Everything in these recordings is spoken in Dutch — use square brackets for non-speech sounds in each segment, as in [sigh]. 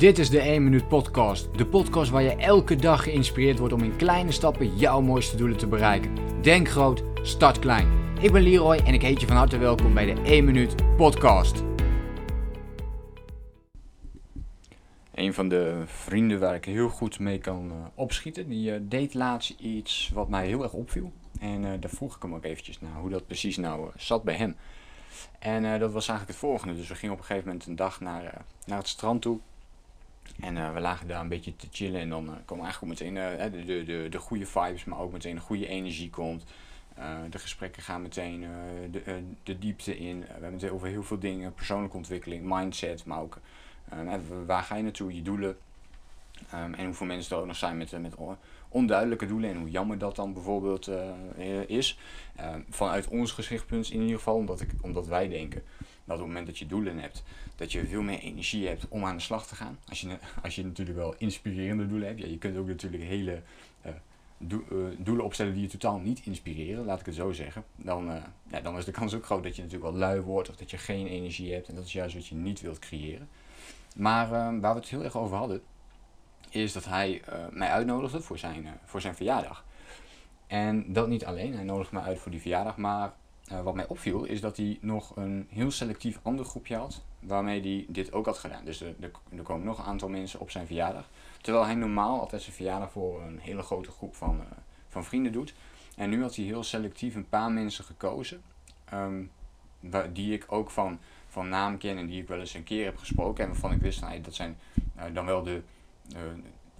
Dit is de 1 Minuut Podcast. De podcast waar je elke dag geïnspireerd wordt om in kleine stappen jouw mooiste doelen te bereiken. Denk groot, start klein. Ik ben Leroy en ik heet je van harte welkom bij de 1 Minuut Podcast. Een van de vrienden waar ik heel goed mee kan uh, opschieten, die uh, deed laatst iets wat mij heel erg opviel. En uh, daar vroeg ik hem ook eventjes naar hoe dat precies nou zat bij hem. En dat was eigenlijk het volgende. Dus we gingen op een gegeven moment een dag naar, naar het strand toe. En uh, we lagen daar een beetje te chillen en dan uh, komen eigenlijk meteen uh, de, de, de, de goede vibes, maar ook meteen de goede energie komt. de gesprekken gaan meteen de, de diepte in. we hebben het over heel veel dingen, persoonlijke ontwikkeling, mindset, maar ook waar ga je naartoe, je doelen. Um, en hoeveel mensen er ook nog zijn met, met onduidelijke doelen en hoe jammer dat dan bijvoorbeeld is. Ehm, vanuit ons gezichtspunt in ieder geval, omdat, ik, omdat wij denken dat op het moment dat je doelen hebt, dat je veel meer energie hebt om aan de slag te gaan. Als je, als je natuurlijk wel inspirerende doelen hebt. Ja, je kunt ook natuurlijk hele uh, doelen opstellen die je totaal niet inspireren, laat ik het zo zeggen. Dan, uh, ja, dan is de kans ook groot dat je natuurlijk wel lui wordt of dat je geen energie hebt. En dat is juist wat je niet wilt creëren. Maar waar we het heel erg over hadden, is dat hij mij uitnodigde voor zijn, voor zijn verjaardag. En dat niet alleen, hij nodigde mij uit voor die verjaardag, maar uh, wat mij opviel is dat hij nog een heel selectief ander groepje had waarmee hij dit ook had gedaan. Dus er, er, komen nog een aantal mensen op zijn verjaardag. Terwijl hij normaal altijd zijn verjaardag voor een hele grote groep van, uh, van vrienden doet. En nu had hij heel selectief een paar mensen gekozen. Um, die ik ook van, van naam ken en die ik wel eens een keer heb gesproken. En waarvan ik wist, nou, dat zijn uh, dan wel de,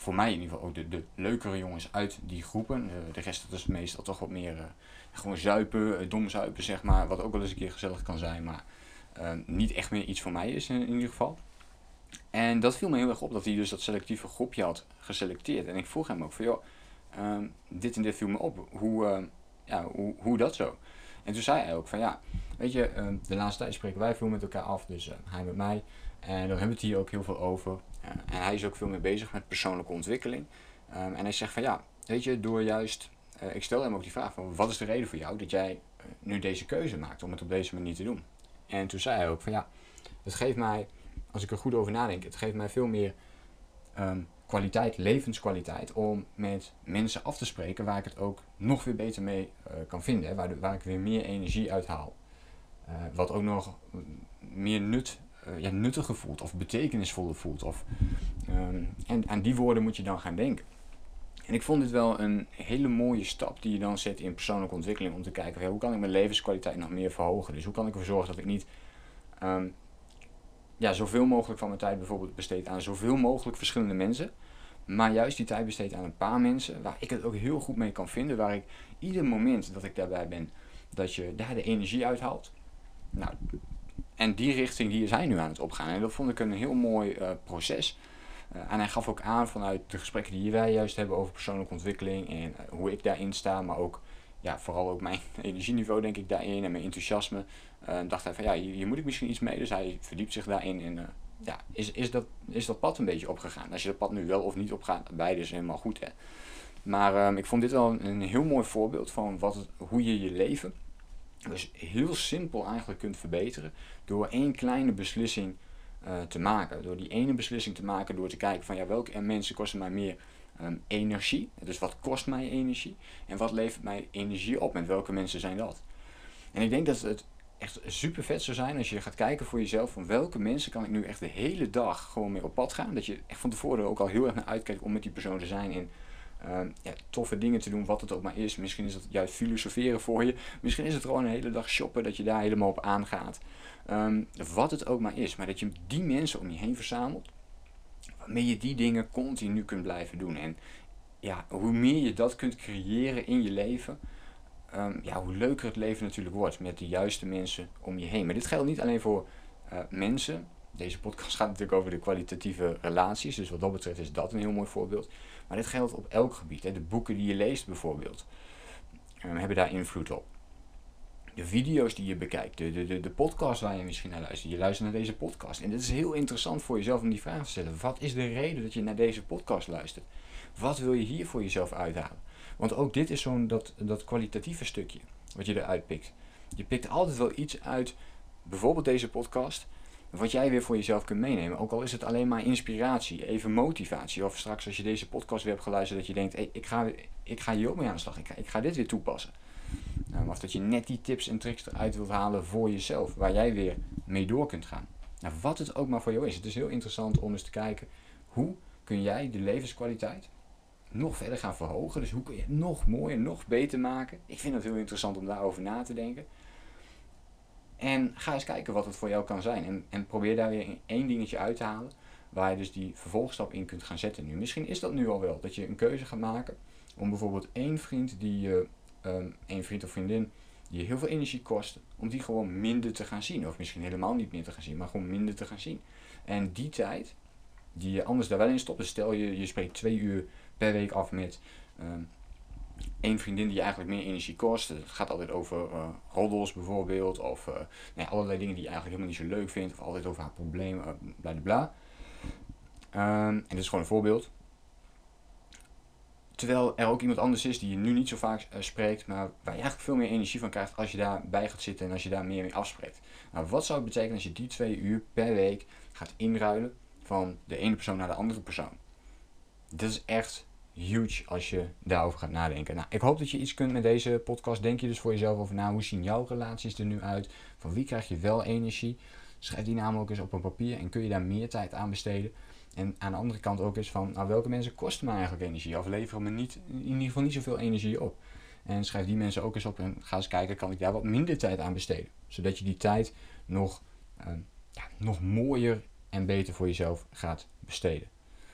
voor mij in ieder geval ook de, de leukere jongens uit die groepen. de rest dat is meestal toch wat meer gewoon zuipen, eh, dom zuipen zeg maar, wat ook wel eens een keer gezellig kan zijn, maar niet echt meer iets voor mij is in, ieder geval. En dat viel me heel erg op, dat hij dus dat selectieve groepje had geselecteerd. En ik vroeg hem ook van, joh, uh, dit en dit viel me op, hoe, uh, ja, hoe, hoe dat zo? En toen zei hij ook van, ja, weet je, ehm, de laatste tijd spreken wij veel met elkaar af, dus hij met mij. En dan hebben we het hier ook heel veel over. En hij is ook veel meer bezig met persoonlijke ontwikkeling. Um, en hij zegt van, ja, weet je, door juist uh, ik stel hem ook die vraag van wat is de reden voor jou dat jij uh, nu deze keuze maakt om het op deze manier te doen? En toen zei hij ook van ja, het geeft mij, als ik er goed over nadenk, het geeft mij veel meer um, kwaliteit, levenskwaliteit om met mensen af te spreken waar ik het ook nog weer beter mee kan vinden, waar, waar ik weer meer energie uit haal. wat ook nog meer nut, ja, nuttiger voelt of betekenisvoller voelt. Of, um, en aan die woorden moet je dan gaan denken. En ik vond dit wel een hele mooie stap die je dan zet in persoonlijke ontwikkeling om te kijken hoe kan ik mijn levenskwaliteit nog meer verhogen. Dus hoe kan ik ervoor zorgen dat ik niet um, ja, zoveel mogelijk van mijn tijd bijvoorbeeld besteed aan zoveel mogelijk verschillende mensen. Maar juist die tijd besteed aan een paar mensen waar ik het ook heel goed mee kan vinden. Waar ik ieder moment dat ik daarbij ben, dat je daar de energie uithaalt. Nou, en die richting die is nu aan het opgaan. En dat vond ik een heel mooi uh, proces. Uh, en hij gaf ook aan vanuit de gesprekken die wij juist hebben over persoonlijke ontwikkeling en uh, hoe ik daarin sta, maar ook ja, vooral ook mijn [laughs] energieniveau denk ik daarin en mijn enthousiasme. Uh, dacht hij van ja, hier, moet ik misschien iets mee. Dus hij verdiept zich daarin en ja, is, is, dat, is dat pad een beetje opgegaan. Als je dat pad nu wel of niet opgaat, beide is helemaal goed hè. Maar um, ik vond dit wel een, een, heel mooi voorbeeld van wat hoe je je leven dus heel simpel eigenlijk kunt verbeteren door één kleine beslissing uh, te maken. Door die ene beslissing te maken, door te kijken van ja, welke mensen kosten mij meer um, energie. Dus wat kost mij energie? En wat levert mij energie op? Met welke mensen zijn dat? En ik denk dat het echt super vet zou zijn als je gaat kijken voor jezelf van welke mensen kan ik nu echt de hele dag gewoon mee op pad gaan. Dat je echt van tevoren ook al heel erg naar uitkijkt om met die persoon te zijn en um, ja, toffe dingen te doen, wat het ook maar is. Misschien is het juist filosoferen voor je. Misschien is het gewoon een hele dag shoppen, dat je daar helemaal op aangaat. Um, wat het ook maar is. Maar dat je die mensen om je heen verzamelt. Waarmee je die dingen continu kunt blijven doen. En ja, hoe meer je dat kunt creëren in je leven. Um, ja, hoe leuker het leven natuurlijk wordt met de juiste mensen om je heen. Maar dit geldt niet alleen voor uh, mensen. Deze podcast gaat natuurlijk over de kwalitatieve relaties. Dus wat dat betreft is dat een heel mooi voorbeeld. Maar dit geldt op elk gebied. Hè. De boeken die je leest bijvoorbeeld. Um, hebben daar invloed op de video's die je bekijkt, de, de, de, podcast waar je misschien naar luistert. Je luistert naar deze podcast. En het is heel interessant voor jezelf om die vraag te stellen. Wat is de reden dat je naar deze podcast luistert? Wat wil je hier voor jezelf uithalen? Want ook dit is zo'n dat, dat kwalitatieve stukje wat je eruit pikt. Je pikt altijd wel iets uit, bijvoorbeeld deze podcast, wat jij weer voor jezelf kunt meenemen. Ook al is het alleen maar inspiratie, even motivatie. Of straks als je deze podcast weer hebt geluisterd, dat je denkt, hey, ik, ga, ik ga hier ook mee aan de slag. Ik ga, ik ga dit weer toepassen. Nou, of dat je net die tips en tricks eruit wilt halen voor jezelf, waar jij weer mee door kunt gaan. Nou, wat het ook maar voor jou is. Het is heel interessant om eens te kijken, hoe kun jij de levenskwaliteit nog verder gaan verhogen? Dus hoe kun je het nog mooier, nog beter maken? Ik vind het heel interessant om daarover na te denken. En ga eens kijken wat het voor jou kan zijn. En, en probeer daar weer één dingetje uit te halen. Waar je dus die vervolgstap in kunt gaan zetten nu. Misschien is dat nu al wel. Dat je een keuze gaat maken. Om bijvoorbeeld één vriend die je, um, één vriend of vriendin die je heel veel energie kost. Om die gewoon minder te gaan zien. Of misschien helemaal niet meer te gaan zien. Maar gewoon minder te gaan zien. En die tijd die je anders daar wel in stopt. Dus stel je, je spreekt twee uur per week af met um, één vriendin die eigenlijk meer energie kost. Het gaat altijd over uh, roddels bijvoorbeeld. Of uh, allerlei dingen die je eigenlijk helemaal niet zo leuk vindt. Of altijd over haar problemen, uh, bla. Um, en dit is gewoon een voorbeeld. Terwijl er ook iemand anders is die je nu niet zo vaak uh, spreekt, maar waar je eigenlijk veel meer energie van krijgt als je daarbij gaat zitten en als je daar meer mee afspreekt. Nou, wat zou het betekenen als je die twee uur per week gaat inruilen van de ene persoon naar de andere persoon? Dat is echt huge als je daarover gaat nadenken. Nou, ik hoop dat je iets kunt met deze podcast. Denk je dus voor jezelf over na. Hoe zien jouw relaties er nu uit? Van wie krijg je wel energie? Schrijf die ook eens op een papier en kun je daar meer tijd aan besteden. En aan de andere kant ook eens van, nou, welke mensen kosten me eigenlijk energie? Of leveren me niet, in ieder geval niet zoveel energie op? En schrijf die mensen ook eens op en ga eens kijken, kan ik daar wat minder tijd aan besteden? Zodat je die tijd nog, uh, ja, nog mooier en beter voor jezelf gaat besteden.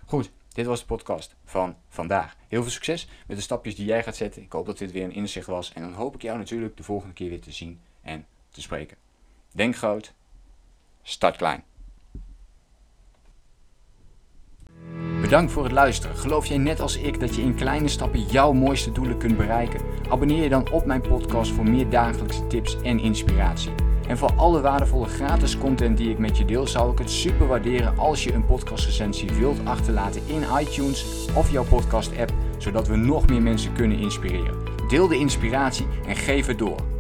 Goed, dit was de podcast van vandaag. Heel veel succes met de stapjes die jij gaat zetten. Ik hoop dat dit weer een inzicht was. En dan hoop ik jou natuurlijk de volgende keer weer te zien en te spreken. Denk groot, start klein. Bedankt voor het luisteren. Geloof jij net als ik dat je in kleine stappen jouw mooiste doelen kunt bereiken? Abonneer je dan op mijn podcast voor meer dagelijkse tips en inspiratie. En voor alle waardevolle gratis content die ik met je deel, zou ik het super waarderen als je een podcastrecensie wilt achterlaten in iTunes of jouw podcast app, zodat we nog meer mensen kunnen inspireren. Deel de inspiratie en geef het door.